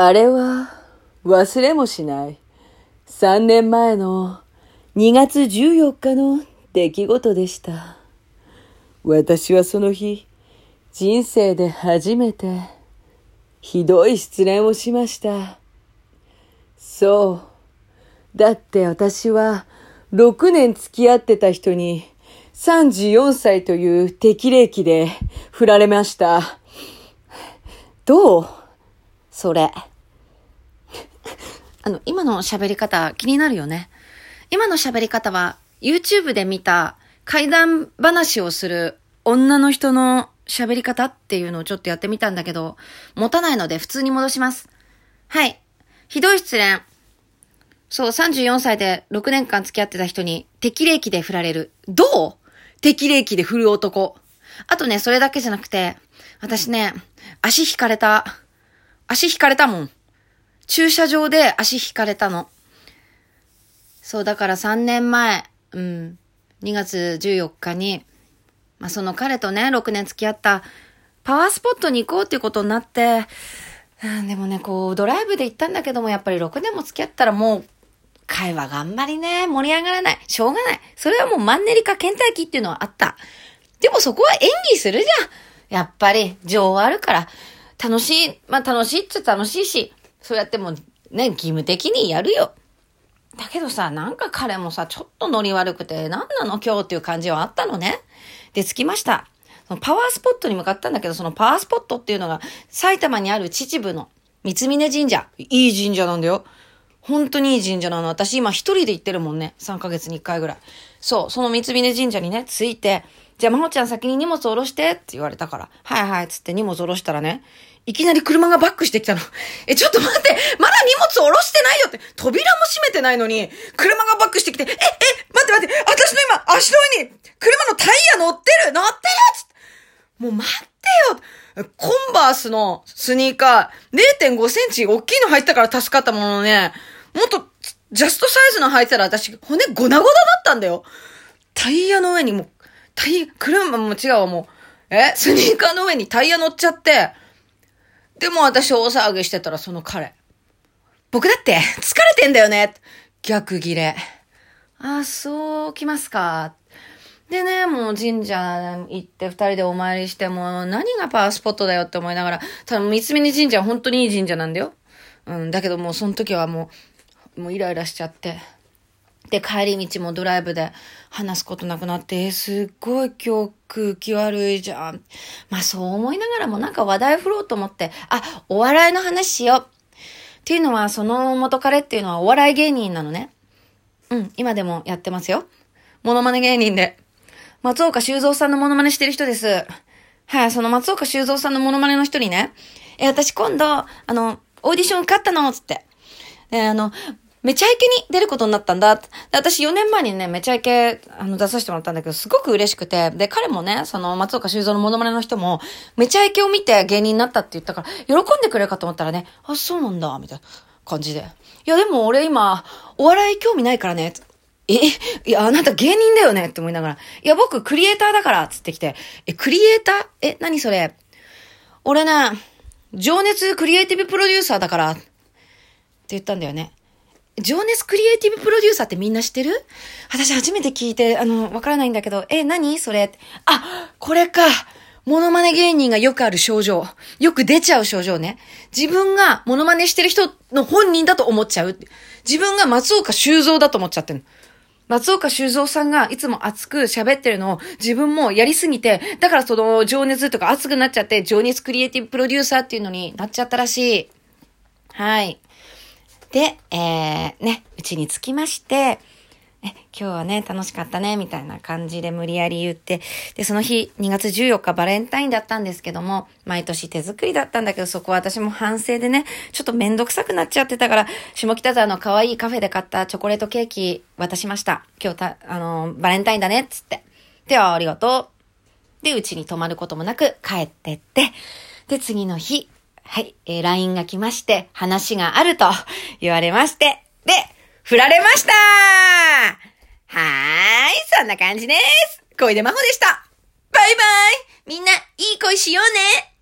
あれは忘れもしない。3年前の2月14日の出来事でした。私はその日、人生で初めてひどい失恋をしました。そう。だって私は6年付き合ってた人に34歳という適齢期で振られました。どう？それ。あの、今の喋り方気になるよね。今の喋り方は YouTube で見た怪談話をする女の人の喋り方っていうのをちょっとやってみたんだけど、持たないので普通に戻します。はい。ひどい失恋。そう、34歳で6年間付き合ってた人に適齢期で振られる。どう？適齢期で振る男。あとね、それだけじゃなくて、私ね、足引かれた。足引かれたもん。駐車場で足引かれたの。そう、だから3年前、うん、2月14日に、まあ、その彼とね、6年付き合ったパワースポットに行こうっていうことになって、うん、でもね、こう、ドライブで行ったんだけども、やっぱり6年も付き合ったらもう、会話があんまりね、盛り上がらない。しょうがない。それはもうマンネリか倦怠期っていうのはあった。でもそこは演技するじゃん。やっぱり、情はあるから。楽しい、まあ楽しいっちゃ楽しいし、そうやってもね、義務的にやるよ。だけどさ、なんか彼もさ、ちょっとノリ悪くて、なんなの今日っていう感じはあったのね。で、着きました。そのパワースポットに向かったんだけど、そのパワースポットっていうのが、埼玉にある秩父の三峯神社。いい神社なんだよ。本当にいい神社なの。私今一人で行ってるもんね。3ヶ月に1回ぐらい。そう、その三峯神社にね、着いて、じゃあ、まほちゃん先に荷物下ろしてって言われたから、はいはい、つって荷物下ろしたらね、いきなり車がバックしてきたの。え、ちょっと待って、まだ荷物下ろしてないよって、扉も閉めてないのに、車がバックしてきて、え、え、待って待って、私の今、足の上に、車のタイヤ乗ってる。乗ってるつって。もう待ってよ。コンバースのスニーカー、0.5センチ大きいの入ったから助かったもののね、もっと、ジャストサイズの履いてたら私、骨ゴナゴナだったんだよ。タイヤの上にもう、タイ、車も違うわ、もう。え？スニーカーの上にタイヤ乗っちゃって、でも私大騒ぎしてたらその彼。僕だって疲れてんだよね。逆ギレ。あ、そうきますか。でね、もう神社行って二人でお参りしても何がパワースポットだよって思いながら、ただ三峯神社は本当にいい神社なんだよ。うん、だけどもうその時はもう、もうイライラしちゃって。で、帰り道もドライブで話すことなくなって、えすっごい今日空気悪いじゃん。まあそう思いながらもなんか話題振ろうと思って、あ、お笑いの話しよう。っていうのは、その元彼っていうのはお笑い芸人なのね。うん、今でもやってますよ。モノマネ芸人で。松岡修造さんのモノマネしてる人です。はい、その松岡修造さんのモノマネの人にね、え、私今度、あの、オーディション受かったの、つって。で、あの、めちゃイケに出ることになったんだ。で私4年前にね、めちゃイケ、あの、出させてもらったんだけど、すごく嬉しくて。で、彼もね、その、松岡修造のモノマネの人も、めちゃイケを見て芸人になったって言ったから、喜んでくれるかと思ったらね、あ、そうなんだ、みたいな感じで。いや、でも俺今、お笑い興味ないからね、え、いや、あなた芸人だよねって思いながら。いや、僕クリエイターだから、つってきて。え、クリエイター？え、何それ？俺ね、情熱クリエイティブプロデューサーだから、って言ったんだよね。情熱クリエイティブプロデューサーってみんな知ってる？私初めて聞いて、あの、わからないんだけど、え、何？それあ、これか。モノマネ芸人がよくある症状。よく出ちゃう症状ね。自分がモノマネしてる人の本人だと思っちゃう。自分が松岡修造だと思っちゃってる。松岡修造さんがいつも熱く喋ってるのを自分もやりすぎて、だからその情熱とか熱くなっちゃって、情熱クリエイティブプロデューサーっていうのになっちゃったらしい。はい。で、えー、ね、うちに着きまして、え、今日はね、楽しかったね、みたいな感じで無理やり言って、で、その日、2月14日バレンタインだったんですけども、毎年手作りだったんだけど、そこは私も反省でね、ちょっとめんどくさくなっちゃってたから、下北沢の可愛いカフェで買ったチョコレートケーキ渡しました。今日た、あの、バレンタインだね、つって。では、ありがとう。で、うちに泊まることもなく帰ってって、で、次の日、はい、えー LINE が来まして、話があると言われまして、で、振られましたはーい、そんな感じです。小出真帆でした。バイバイみんな、いい恋しようね